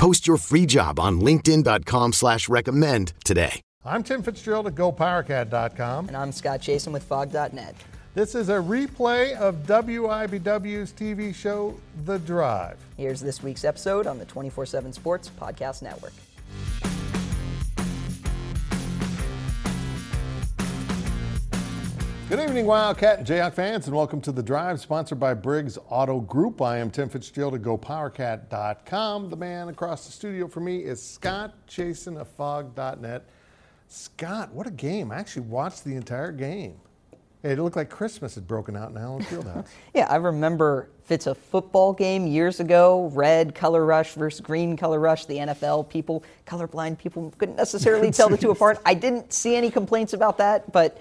Post your free job on LinkedIn.com slash recommend today. I'm Tim Fitzgerald at GoPowerCat.com. And I'm Scott Chasen with Phog.net. This is a replay of WIBW's TV show, The Drive. Here's this week's episode on the 24 7 Sports Podcast Network. Good evening, Wildcat and Jayhawk fans, and welcome to The Drive, sponsored by Briggs Auto Group. I am Tim Fitzgerald at GoPowerCat.com. The man across the studio for me is Scott Chasen of Phog.net. Scott, what a game. I actually watched the entire game. It looked like Christmas had broken out in Allen Fieldhouse. yeah, I remember if it's a football game years ago, red color rush versus green color rush, the NFL people, colorblind people couldn't necessarily tell the two apart. I didn't see any complaints about that, but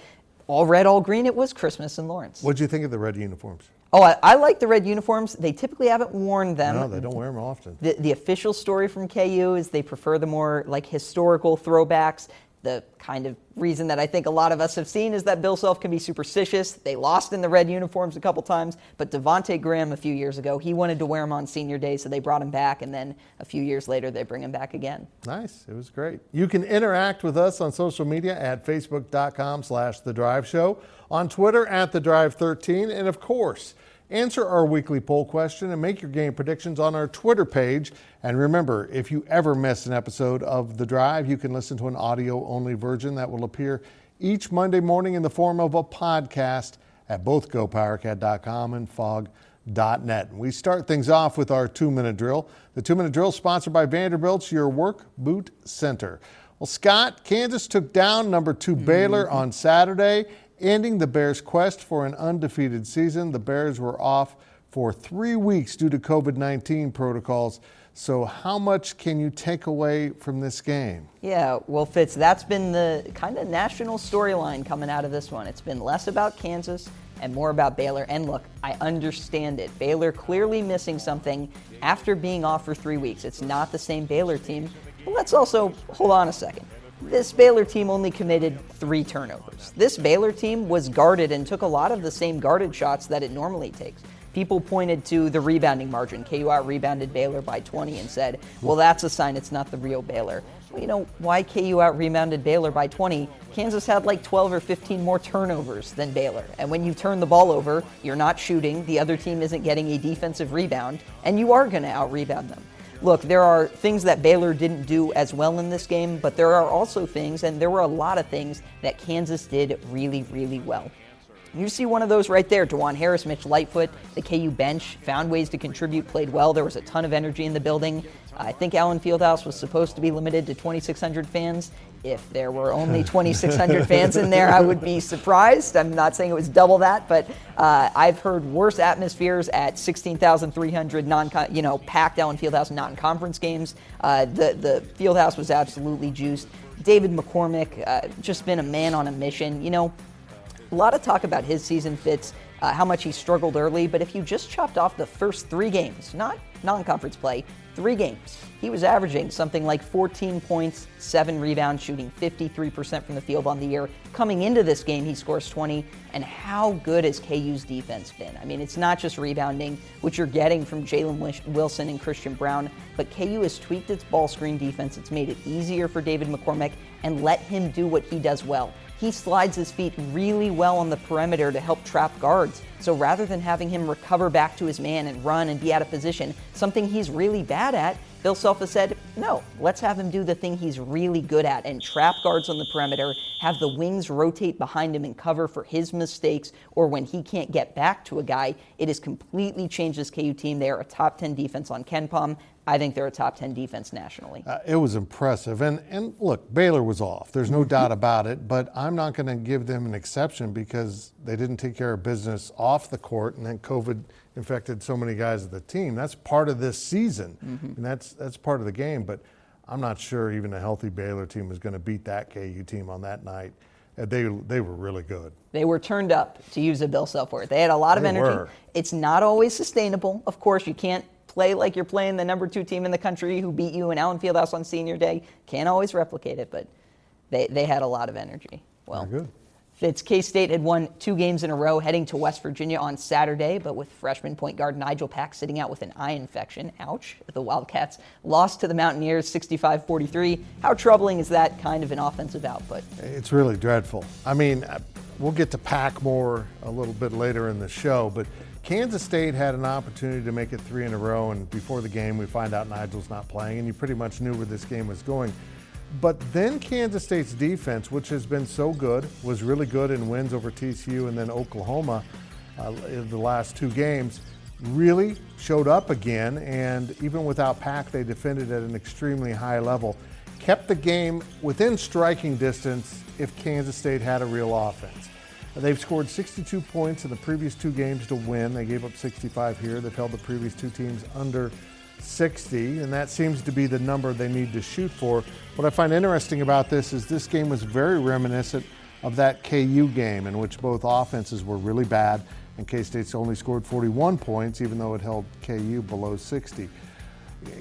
all red, all green, it was Christmas in Lawrence. What did you think of the red uniforms? Oh, I, I, like the red uniforms. They typically haven't worn them. No, they don't wear them often. The, the official story from KU is they prefer the more like historical throwbacks the kind of reason that I think a lot of us have seen is that Bill Self can be superstitious. They lost in the red uniforms a couple times, but Devonte Graham a few years ago, he wanted to wear them on senior day, so they brought him back, and then a few years later, they bring him back again. Nice. It was great. You can interact with us on social media at facebook.com slash The Drive Show, on Twitter at The Drive 13, and of course, Answer our weekly poll question and make your game predictions on our Twitter page. And remember, if you ever miss an episode of The Drive, you can listen to an audio only version that will appear each Monday morning in the form of a podcast at both GoPowerCat.com and Phog.net. We start things off with our two minute drill. The two minute drill sponsored by Vanderbilt's Your Work Boot Center. Well, Scott, Kansas took down number two Baylor mm-hmm. on Saturday ending the Bears' quest for an undefeated season. The Bears were off for three weeks due to COVID 19 protocols. So, how much can you take away from this game? Yeah, well, Fitz, that's been the kind of national storyline coming out of this one. It's been less about Kansas and more about Baylor. And look, I understand it. Baylor clearly missing something after being off for three weeks. It's not the same Baylor team. But let's also hold on a second. This Baylor team only committed three turnovers. This Baylor team was guarded and took a lot of the same guarded shots that it normally takes. People pointed to the rebounding margin. KU out rebounded Baylor by 20 and said, well, that's a sign it's not the real Baylor. Well, you know, why KU out rebounded Baylor by 20? Kansas had like 12 or 15 more turnovers than Baylor. And when you turn the ball over, you're not shooting, the other team isn't getting a defensive rebound, and you are going to out rebound them look, there are things that Baylor didn't do as well in this game, but there are also things, and there were a lot of things that Kansas did really, really well. You see one of those right there. Dajuan Harris, Mitch Lightfoot, the KU bench found ways to contribute, played well. There was a ton of energy in the building. I think Allen Fieldhouse was supposed to be limited to 2,600 fans. If there were only 2,600 fans in there, I would be surprised. I'm not saying it was double that, but uh, I've heard worse atmospheres at 16,300 non, you know, packed Allen Fieldhouse non-conference games. Uh, the the Fieldhouse was absolutely juiced. David McCormick, uh, just been a man on a mission. You know, a lot of talk about his season Fitz, uh, how much he struggled early, but if you just chopped off the first three games, not non conference play, three games, he was averaging something like 14 points, seven rebounds, shooting 53% from the field on the year. Coming into this game, he scores 20. And how good has KU's defense been? I mean, it's not just rebounding, which you're getting from Jalen Wilson and Christian Brown, but KU has tweaked its ball screen defense. It's made it easier for David McCormick and let him do what he does well he slides his feet really well on the perimeter to help trap guards. So rather than having him recover back to his man and run and be out of position, something he's really bad at, Bill Self has said, no, let's have him do the thing he's really good at and trap guards on the perimeter, have the wings rotate behind him and cover for his mistakes or when he can't get back to a guy. It has completely changed this KU team. They are a top 10 defense on KenPom. I think they're a top 10 defense nationally. Uh, it was impressive. And, and look, Baylor was off. There's no doubt about it. But I'm not going to give them an exception because they didn't take care of business off the court and then COVID infected so many guys of the team. That's part of this season. Mm-hmm. And that's, that's part of the game. But I'm not sure even a healthy Baylor team was going to beat that KU team on that night. Uh, They, they were really good. They were turned up, to use a Bill Self word. They had a lot of They energy. were. It's not always sustainable. Of course, you can't play like you're playing the number two team in the country who beat you in Allen Fieldhouse on senior day. Can't always replicate it, but they, they had a lot of energy. Well. Fitz, K State had won two games in a row heading to West Virginia on Saturday, but with freshman point guard Nigel Pack sitting out with an eye infection. Ouch. The Wildcats lost to the Mountaineers 65 43. How troubling is that kind of an offensive output? It's really dreadful. I mean, uh, we'll get to pack more a little bit later in the show, but Kansas State had an opportunity to make it three in a row, and before the game, we find out Nigel's not playing, and you pretty much knew where this game was going. But then Kansas State's defense, which has been so good, was really good in wins over TCU and then Oklahoma uh, in the last two games, really showed up again. And even without Pack, they defended at an extremely high level. Kept the game within striking distance if Kansas State had a real offense. They've scored 62 points in the previous two games to win. They gave up 65 here. They've held the previous two teams under 60, and that seems to be the number they need to shoot for. What I find interesting about this is this game was very reminiscent of that KU game in which both offenses were really bad, and K State's only scored 41 points, even though it held KU below 60.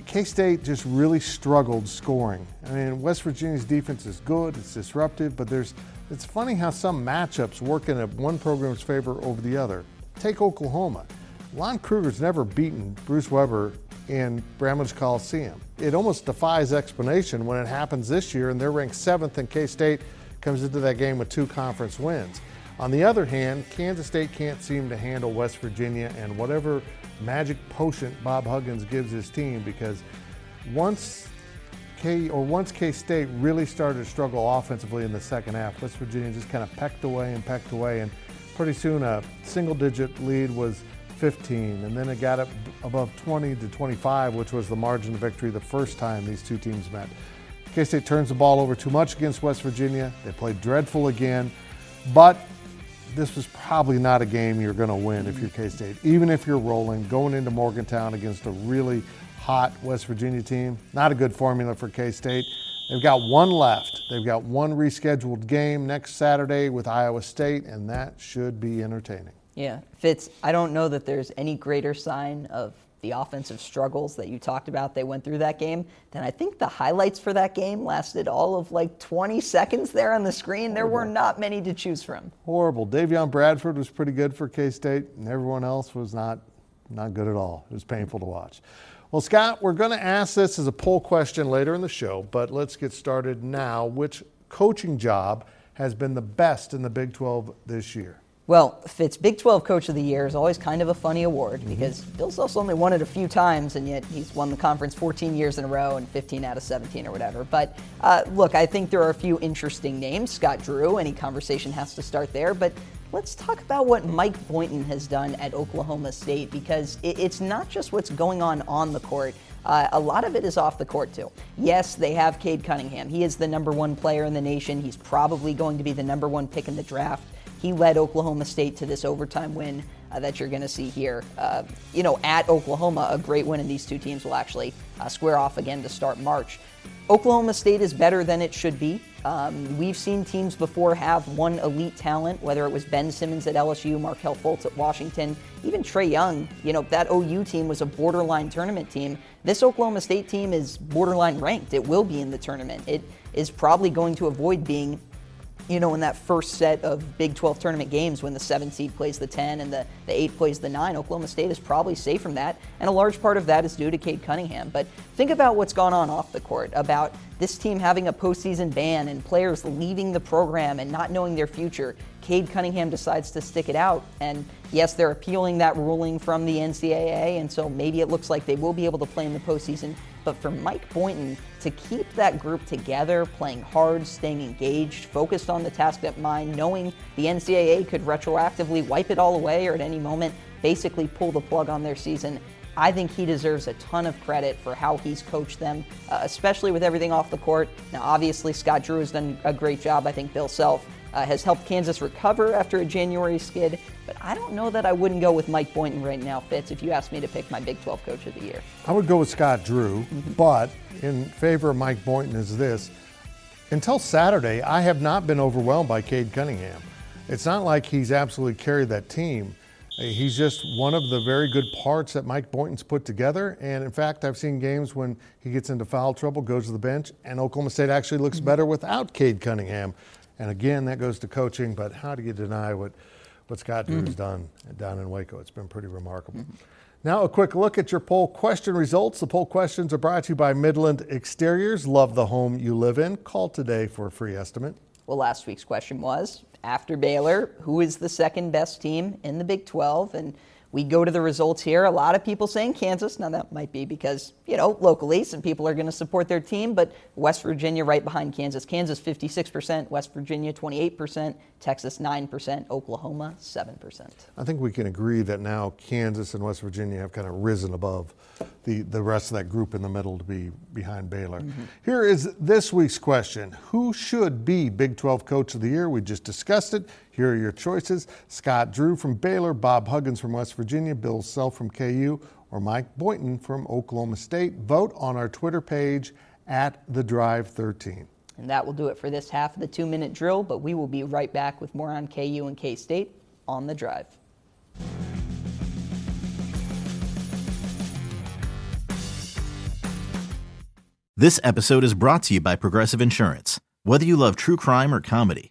K State just really struggled scoring. I mean, West Virginia's defense is good, it's disruptive, but there's it's funny how some matchups work in one program's favor over the other. Take Oklahoma. Lon Kruger's never beaten Bruce Weber in Bramlage Coliseum. It almost defies explanation when it happens this year and they're ranked seventh and K State comes into that game with two conference wins. On the other hand, Kansas State can't seem to handle West Virginia and whatever magic potion Bob Huggins gives his team because once K or once K State really started to struggle offensively in the second half, West Virginia just kind of pecked away and pecked away, and pretty soon a single-digit lead was 15, and then it got up above 20 to 25, which was the margin of victory the first time these two teams met. K State turns the ball over too much against West Virginia. They played dreadful again, but this was probably not a game you're going to win if you're K State. Even if you're rolling, going into Morgantown against a really hot West Virginia team, not a good formula for K State. They've got one left. They've got one rescheduled game next Saturday with Iowa State, and that should be entertaining. Yeah, Fitz, I don't know that there's any greater sign of the offensive struggles that you talked about they went through that game than I think the highlights for that game lasted all of like 20 seconds there on the screen. There were not many to choose from. Horrible. Davion Bradford was pretty good for K State, and everyone else was not not good at all. It was painful to watch. Well, Scott, we're going to ask this as a poll question later in the show, but let's get started now. Which coaching job has been the best in the Big 12 this year? Well, Fitz, Big 12 Coach of the Year is always kind of a funny award because Bill Self's only won it a few times, and yet he's won the conference 14 years in a row and 15 out of 17 or whatever. But uh, look, I think there are a few interesting names. Scott Drew, any conversation has to start there. But let's talk about what Mike Boynton has done at Oklahoma State because it's not just what's going on on the court. Uh, a lot of it is off the court, too. Yes, they have Cade Cunningham. He is the number one player in the nation. He's probably going to be the number one pick in the draft. He led Oklahoma State to this overtime win uh, that you're going to see here. Uh, you know, at Oklahoma, a great win, and these two teams will actually uh, square off again to start March. Oklahoma State is better than it should be. Um, we've seen teams before have one elite talent, whether it was Ben Simmons at LSU, Markelle Fultz at Washington, even Trae Young. You know, that OU team was a borderline tournament team. This Oklahoma State team is borderline ranked. It will be in the tournament. It is probably going to avoid being you know, in that first set of Big 12 tournament games when the seven seed plays the 10 and the, the eight plays the nine, Oklahoma State is probably safe from that. And a large part of that is due to Cade Cunningham. But think about what's gone on off the court, about this team having a postseason ban and players leaving the program and not knowing their future. Cade Cunningham decides to stick it out. And yes, they're appealing that ruling from the NCAA, and so maybe it looks like they will be able to play in the postseason. But for Mike Boynton to keep that group together, playing hard, staying engaged, focused on the task at mind, knowing the NCAA could retroactively wipe it all away or at any moment basically pull the plug on their season, I think he deserves a ton of credit for how he's coached them, uh, especially with everything off the court. Now, obviously, Scott Drew has done a great job. I think Bill Self uh, has helped Kansas recover after a January skid. But I don't know that I wouldn't go with Mike Boynton right now, Fitz, if you asked me to pick my Big 12 coach of the year. I would go with Scott Drew, mm-hmm. but in favor of Mike Boynton is this. Until Saturday, I have not been overwhelmed by Cade Cunningham. It's not like he's absolutely carried that team. He's just one of the very good parts that Mike Boynton's put together. And in fact, I've seen games when he gets into foul trouble, goes to the bench, and Oklahoma State actually looks better without Cade Cunningham. And again, that goes to coaching, but how do you deny what, what Scott Drew's mm-hmm. done down in Waco? It's been pretty remarkable. Mm-hmm. Now, a quick look at your poll question results. The poll questions are brought to you by Midland Exteriors. Love the home you live in. Call today for a free estimate. Well, last week's question was after Baylor, who is the second best team in the Big 12? And we go to the results here. A lot of people saying Kansas. Now, that might be because, you know, locally, some people are going to support their team, but West Virginia right behind Kansas. Kansas 56%, West Virginia 28%, Texas 9%, Oklahoma 7%. I think we can agree that now Kansas and West Virginia have kind of risen above the, the rest of that group in the middle to be behind Baylor. Mm-hmm. Here is this week's question Who should be Big 12 Coach of the Year? We just discussed it. Here are your choices Scott Drew from Baylor, Bob Huggins from West Virginia, Bill Self from KU, or Mike Boynton from Oklahoma State. Vote on our Twitter page at The Drive 13. And that will do it for this half of the two minute drill, but we will be right back with more on KU and K State on The Drive. This episode is brought to you by Progressive Insurance. Whether you love true crime or comedy,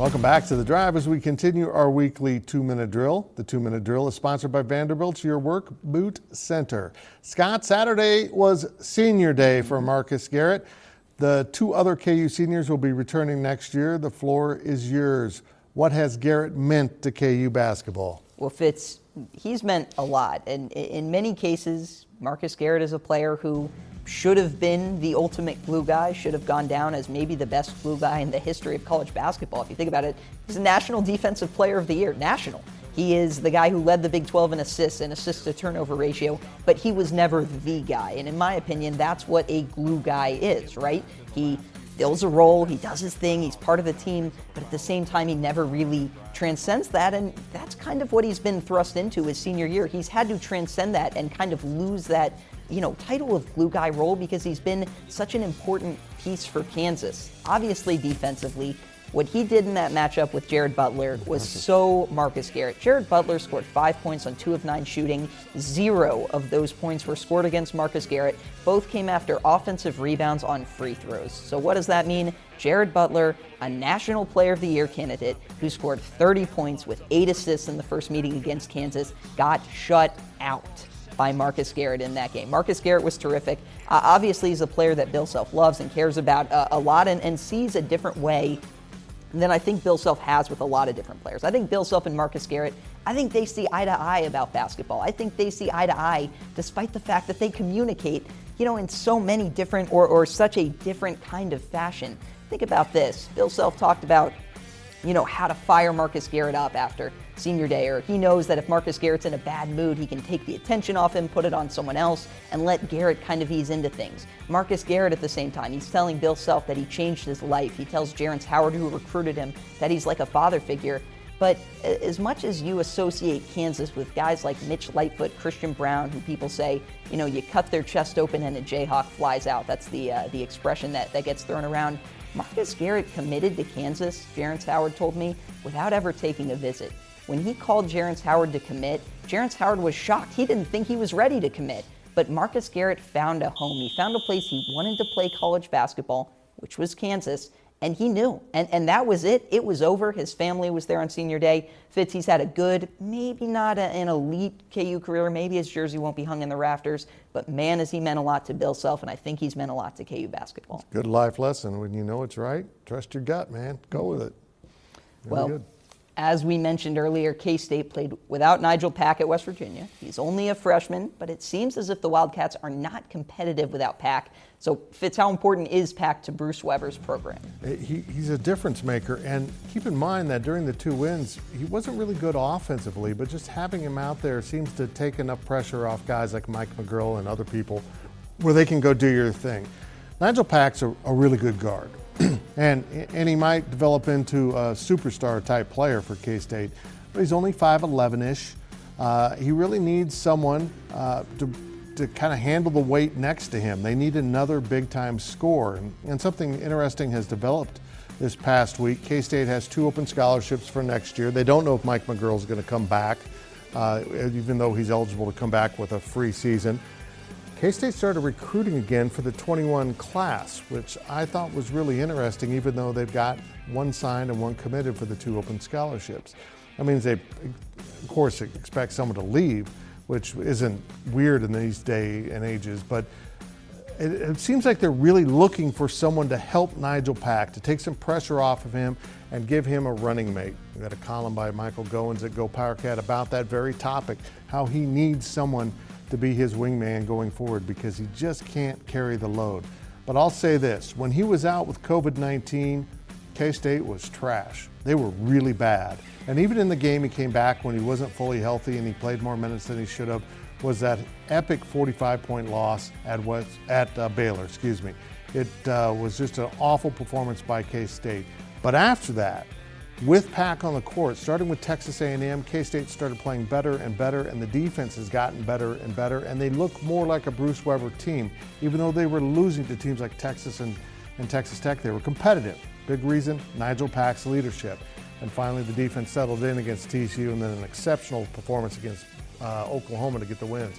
Welcome back to the drive as we continue our weekly two minute drill. The two minute drill is sponsored by Vanderbilt's Your Work Boot Center. Scott, Saturday was senior day for Marcus Garrett. The two other KU seniors will be returning next year. The floor is yours. What has Garrett meant to KU basketball? Well, Fitz, he's meant a lot. And in many cases, Marcus Garrett is a player who should have been the ultimate glue guy, should have gone down as maybe the best glue guy in the history of college basketball. If you think about it, he's a National Defensive Player of the Year, national. He is the guy who led the Big 12 in assists and assist to turnover ratio, but he was never the guy. And in my opinion, that's what a glue guy is, right? He fills a role, he does his thing, he's part of the team, but at the same time, he never really transcends that. And that's kind of what he's been thrust into his senior year. He's had to transcend that and kind of lose that, you know, title of glue guy role because he's been such an important piece for Kansas. Obviously, defensively, what he did in that matchup with Jared Butler was so Marcus Garrett. Jared Butler scored five points on two of nine shooting. Zero of those points were scored against Marcus Garrett. Both came after offensive rebounds on free throws. So, what does that mean? Jared Butler, a National Player of the Year candidate who scored 30 points with eight assists in the first meeting against Kansas, got shut out by Marcus Garrett in that game. Marcus Garrett was terrific. Uh, obviously, he's a player that Bill Self loves and cares about uh, a lot and, and sees a different way than I think Bill Self has with a lot of different players. I think Bill Self and Marcus Garrett, I think they see eye to eye about basketball. I think they see eye to eye despite the fact that they communicate, you know, in so many different or, or such a different kind of fashion. Think about this. Bill Self talked about you know, how to fire Marcus Garrett up after senior day, or he knows that if Marcus Garrett's in a bad mood, he can take the attention off him, put it on someone else, and let Garrett kind of ease into things. Marcus Garrett, at the same time, he's telling Bill Self that he changed his life. He tells Jerrance Howard, who recruited him, that he's like a father figure. But as much as you associate Kansas with guys like Mitch Lightfoot, Christian Brown, who people say, you know, you cut their chest open and a Jayhawk flies out. That's the uh, the expression that, that gets thrown around. Marcus Garrett committed to Kansas, Jerrance Howard told me, without ever taking a visit. When he called Jerrance Howard to commit, Jerrance Howard was shocked. He didn't think he was ready to commit. But Marcus Garrett found a home. He found a place he wanted to play college basketball, which was Kansas, and he knew. And, and that was it. It was over. His family was there on senior day. Fitz, he's had a good, maybe not a, an elite KU career. Maybe his jersey won't be hung in the rafters. But man, has he meant a lot to Bill Self, and I think he's meant a lot to KU basketball. Good life lesson. When you know it's right, trust your gut, man. Go with it. Well, good. As we mentioned earlier, K State played without Nigel Pack at West Virginia. He's only a freshman, but it seems as if the Wildcats are not competitive without Pack. So, Fitz, how important is Pack to Bruce Weber's program? He, he's a difference maker. And keep in mind that during the two wins, he wasn't really good offensively, but just having him out there seems to take enough pressure off guys like Mike McGuirl and other people where they can go do your thing. Nigel Pack's a, a really good guard. And and he might develop into a superstar type player for K State, but he's only 5'11 ish. Uh, he really needs someone uh, to, to kind of handle the weight next to him. They need another big time score. And, and something interesting has developed this past week. K State has two open scholarships for next year. They don't know if Mike McGuirl is going to come back, uh, even though he's eligible to come back with a free season. K State started recruiting again for the 21 class, which I thought was really interesting, even though they've got one signed and one committed for the two open scholarships. That means they, of course, expect someone to leave, which isn't weird in these day and ages, but it, it seems like they're really looking for someone to help Nigel Pack, to take some pressure off of him and give him a running mate. We got a column by Michael Goins at Go Powercat about that very topic, how he needs someone to be his wingman going forward because he just can't carry the load. But I'll say this when he was out with COVID 19, K State was trash. They were really bad. And even in the game he came back when he wasn't fully healthy and he played more minutes than he should have, was that epic 45 point loss at, West, at uh, Baylor. Excuse me. It uh, was just an awful performance by K State. But after that, with Pack on the court, starting with Texas A&M, K-State started playing better and better, and the defense has gotten better and better, and they look more like a Bruce Weber team. Even though they were losing to teams like Texas and, and Texas Tech, they were competitive. Big reason, Nigel Pack's leadership. And finally, the defense settled in against TCU, and then an exceptional performance against uh, Oklahoma to get the wins.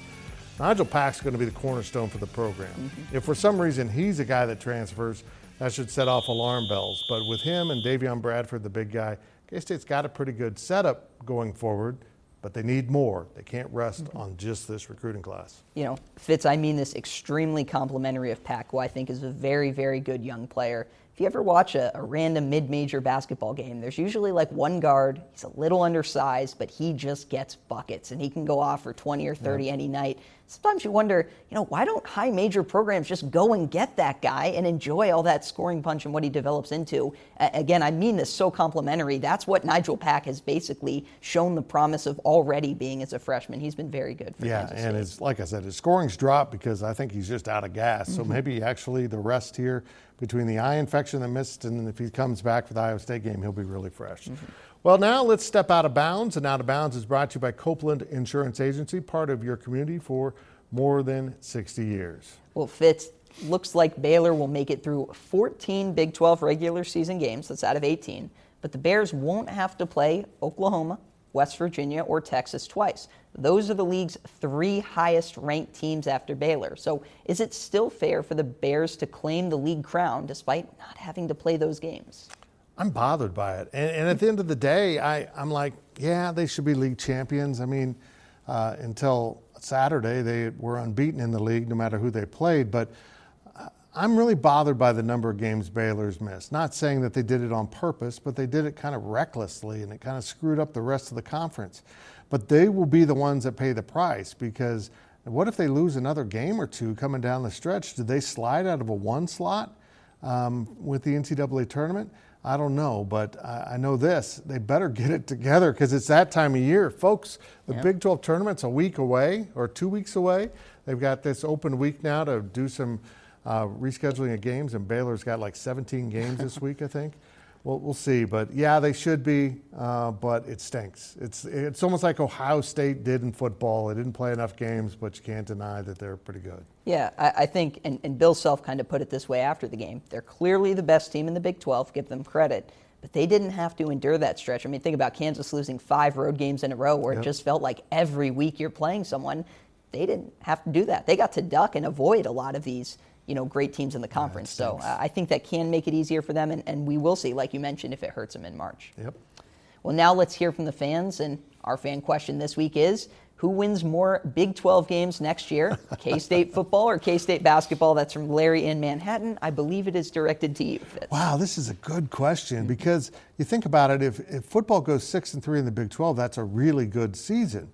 Nigel Pack's going to be the cornerstone for the program. Mm-hmm. If for some reason he's a guy that transfers – that should set off alarm bells. But with him and Davion Bradford, the big guy, K State's got a pretty good setup going forward, but they need more. They can't rest mm-hmm. on just this recruiting class. You know, Fitz, I mean this extremely complimentary of Pack, who I think is a very, very good young player. If you ever watch a, a random mid major basketball game, there's usually like one guard. He's a little undersized, but he just gets buckets and he can go off for 20 or 30 any night sometimes you wonder, you know, why don't high major programs just go and get that guy and enjoy all that scoring punch and what he develops into? Uh, again, I mean this so complimentary. That's what Nigel Pack has basically shown the promise of already being as a freshman. He's been very good for Yeah, and it's like I said, his scoring's dropped because I think he's just out of gas. Mm-hmm. So maybe actually the rest here between the eye infection that missed and if he comes back for the Iowa State game, he'll be really fresh. Mm-hmm. Well, now let's step out of bounds. And Out of Bounds is brought to you by Copeland Insurance Agency, part of your community for more than 60 years. Well, Fitz, looks like Baylor will make it through 14 Big 12 regular season games. That's out of 18. But the Bears won't have to play Oklahoma, West Virginia, or Texas twice. Those are the league's three highest ranked teams after Baylor. So is it still fair for the Bears to claim the league crown despite not having to play those games? I'm bothered by it. And, and at the end of the day, I, I'm like, yeah, they should be league champions. I mean, uh, until Saturday, they were unbeaten in the league no matter who they played. But uh, I'm really bothered by the number of games Baylor's missed. Not saying that they did it on purpose, but they did it kind of recklessly and it kind of screwed up the rest of the conference. But they will be the ones that pay the price because what if they lose another game or two coming down the stretch? Do they slide out of a one slot um, with the NCAA tournament? I don't know, but I, know this. They better get it together because it's that time of year. Folks, the yeah. Big 12 tournament's a week away or two weeks away. They've got this open week now to do some uh, rescheduling of games, and Baylor's got like 17 games this week, I think. Well, we'll see. But yeah, they should be, uh, but it stinks. It's, it's almost like Ohio State did in football. They didn't play enough games, but you can't deny that they're pretty good. Yeah, I, I think, and, and Bill Self kind of put it this way after the game they're clearly the best team in the Big 12, give them credit. But they didn't have to endure that stretch. I mean, think about Kansas losing five road games in a row where yep. it just felt like every week you're playing someone. They didn't have to do that. They got to duck and avoid a lot of these you know, great teams in the conference. so uh, I think that can make it easier for them, and, and we will see, like you mentioned, if it hurts them in March. Yep. Well, now let's hear from the fans, and our fan question this week is who wins more Big 12 games next year, K State football or K State basketball? That's from Larry in Manhattan. I believe it is directed to you. Fitz. Wow, this is a good question because you think about it. If, if football goes six and three in the Big 12, that's a really good season.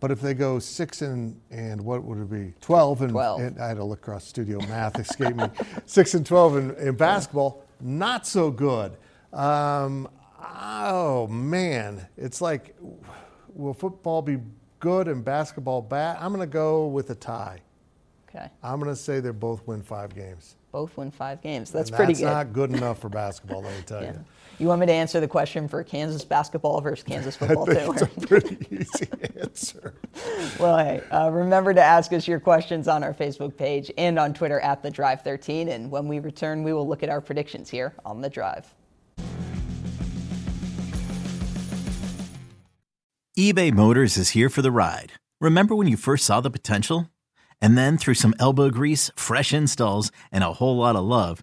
But if they go six and and what would it be? Twelve and, 12. and I had to look across studio math escape me. Six and twelve in, in basketball, not so good. Um, oh man, it's like, will football be good and basketball bad? I'm going to go with a tie. Okay. I'm going to say they both win five games. Both win five games. That's And pretty that's good. not good enough for basketball, let me tell Yeah. you. You want me to answer the question for Kansas basketball versus Kansas I football think too? it's a pretty easy answer. well, hey, uh, remember to ask us your questions on our Facebook page and on Twitter at the Drive 13. And when we return, we will look at our predictions here on the Drive. eBay Motors is here for the ride. Remember when you first saw the potential? And then through some elbow grease, fresh installs, and a whole lot of love,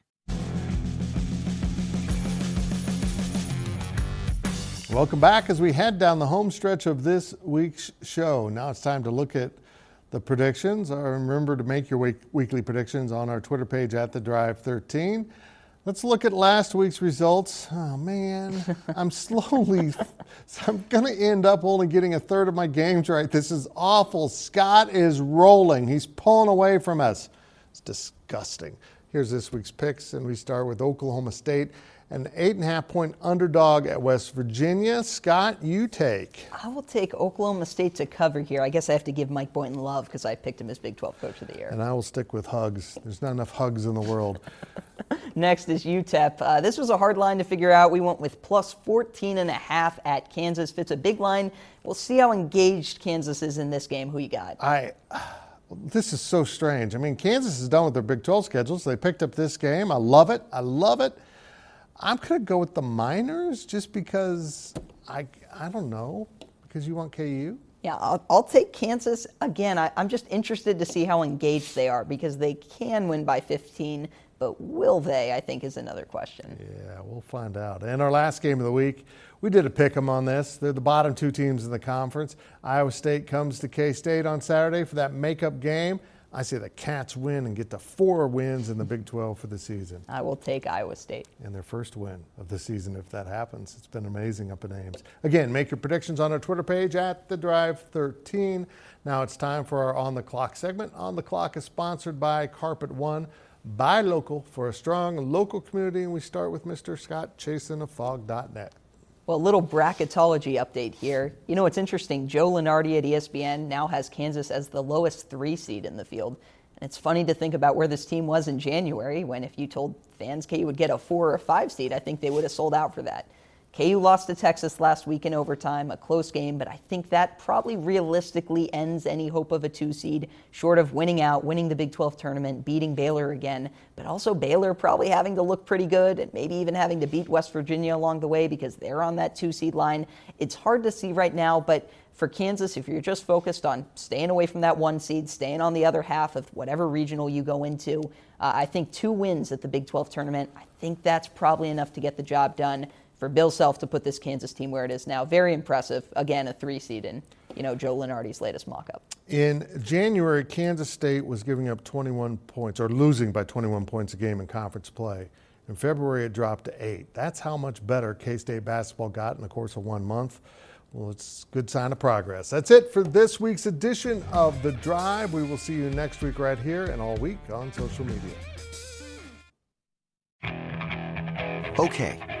Welcome back as we head down the home stretch of this week's show. Now it's time to look at the predictions. Uh, Remember to make your week, weekly predictions on our Twitter page at the Drive 13. Let's look at last week's results. Oh man, I'm slowly, I'm going to end up only getting a third of my games right. This is awful. Scott is rolling. He's pulling away from us. It's disgusting. Here's this week's picks, and we start with Oklahoma State, an eight and a half point underdog at West Virginia. Scott, you take. I will take Oklahoma State to cover here. I guess I have to give Mike Boynton love because I picked him as Big 12 Coach of the Year. And I will stick with hugs. There's not enough hugs in the world. Next is UTEP. Uh, this was a hard line to figure out. We went with plus 14 and a half at Kansas. Fitz a big line. We'll see how engaged Kansas is in this game. Who you got? I. This is so strange. I mean, Kansas is done with their Big 12 schedule, so they picked up this game. I love it. I love it. I'm going to go with the Miners just because I, I don't know, because you want KU? Yeah, I'll, I'll take Kansas. Again, I, I'm just interested to see how engaged they are because they can win by 15, but will they, I think, is another question. Yeah, we'll find out. And our last game of the week, we did a pick 'em on this. They're the bottom two teams in the conference. Iowa State comes to K State on Saturday for that makeup game. I say the Cats win and get to four wins in the Big 12 for the season. I will take Iowa State. and their first win of the season if that happens. It's been amazing up in Ames. Again, make your predictions on our Twitter page at the Drive 13. Now it's time for our On the Clock segment. On the Clock is sponsored by Carpet One. Buy local for a strong local community, and we start with Mr. Scott Chasen of Phog.net. Well, a little bracketology update here. You know, it's interesting. Joe Lunardi at ESPN now has Kansas as the lowest three seed in the field. And it's funny to think about where this team was in January when if you told fans KU would get a four or five seed, I think they would have sold out for that. KU lost to Texas last week in overtime, a close game, but I think that probably realistically ends any hope of a two seed, short of winning out, winning the Big 12 tournament, beating Baylor again, but also Baylor probably having to look pretty good and maybe even having to beat West Virginia along the way because they're on that two seed line. It's hard to see right now, but for Kansas, if you're just focused on staying away from that one seed, staying on the other half of whatever regional you go into, uh, I think two wins at the Big 12 tournament, I think that's probably enough to get the job done for Bill Self to put this Kansas team where it is now. Very impressive. Again, a three seed in, you know, Joe Lunardi's latest mock-up. In January, Kansas State was giving up 21 points or losing by 21 points a game in conference play. In February, it dropped to eight. That's how much better K State basketball got in the course of one month. Well, it's a good sign of progress. That's it for this week's edition of The Drive. We will see you next week right here and all week on social media. Okay,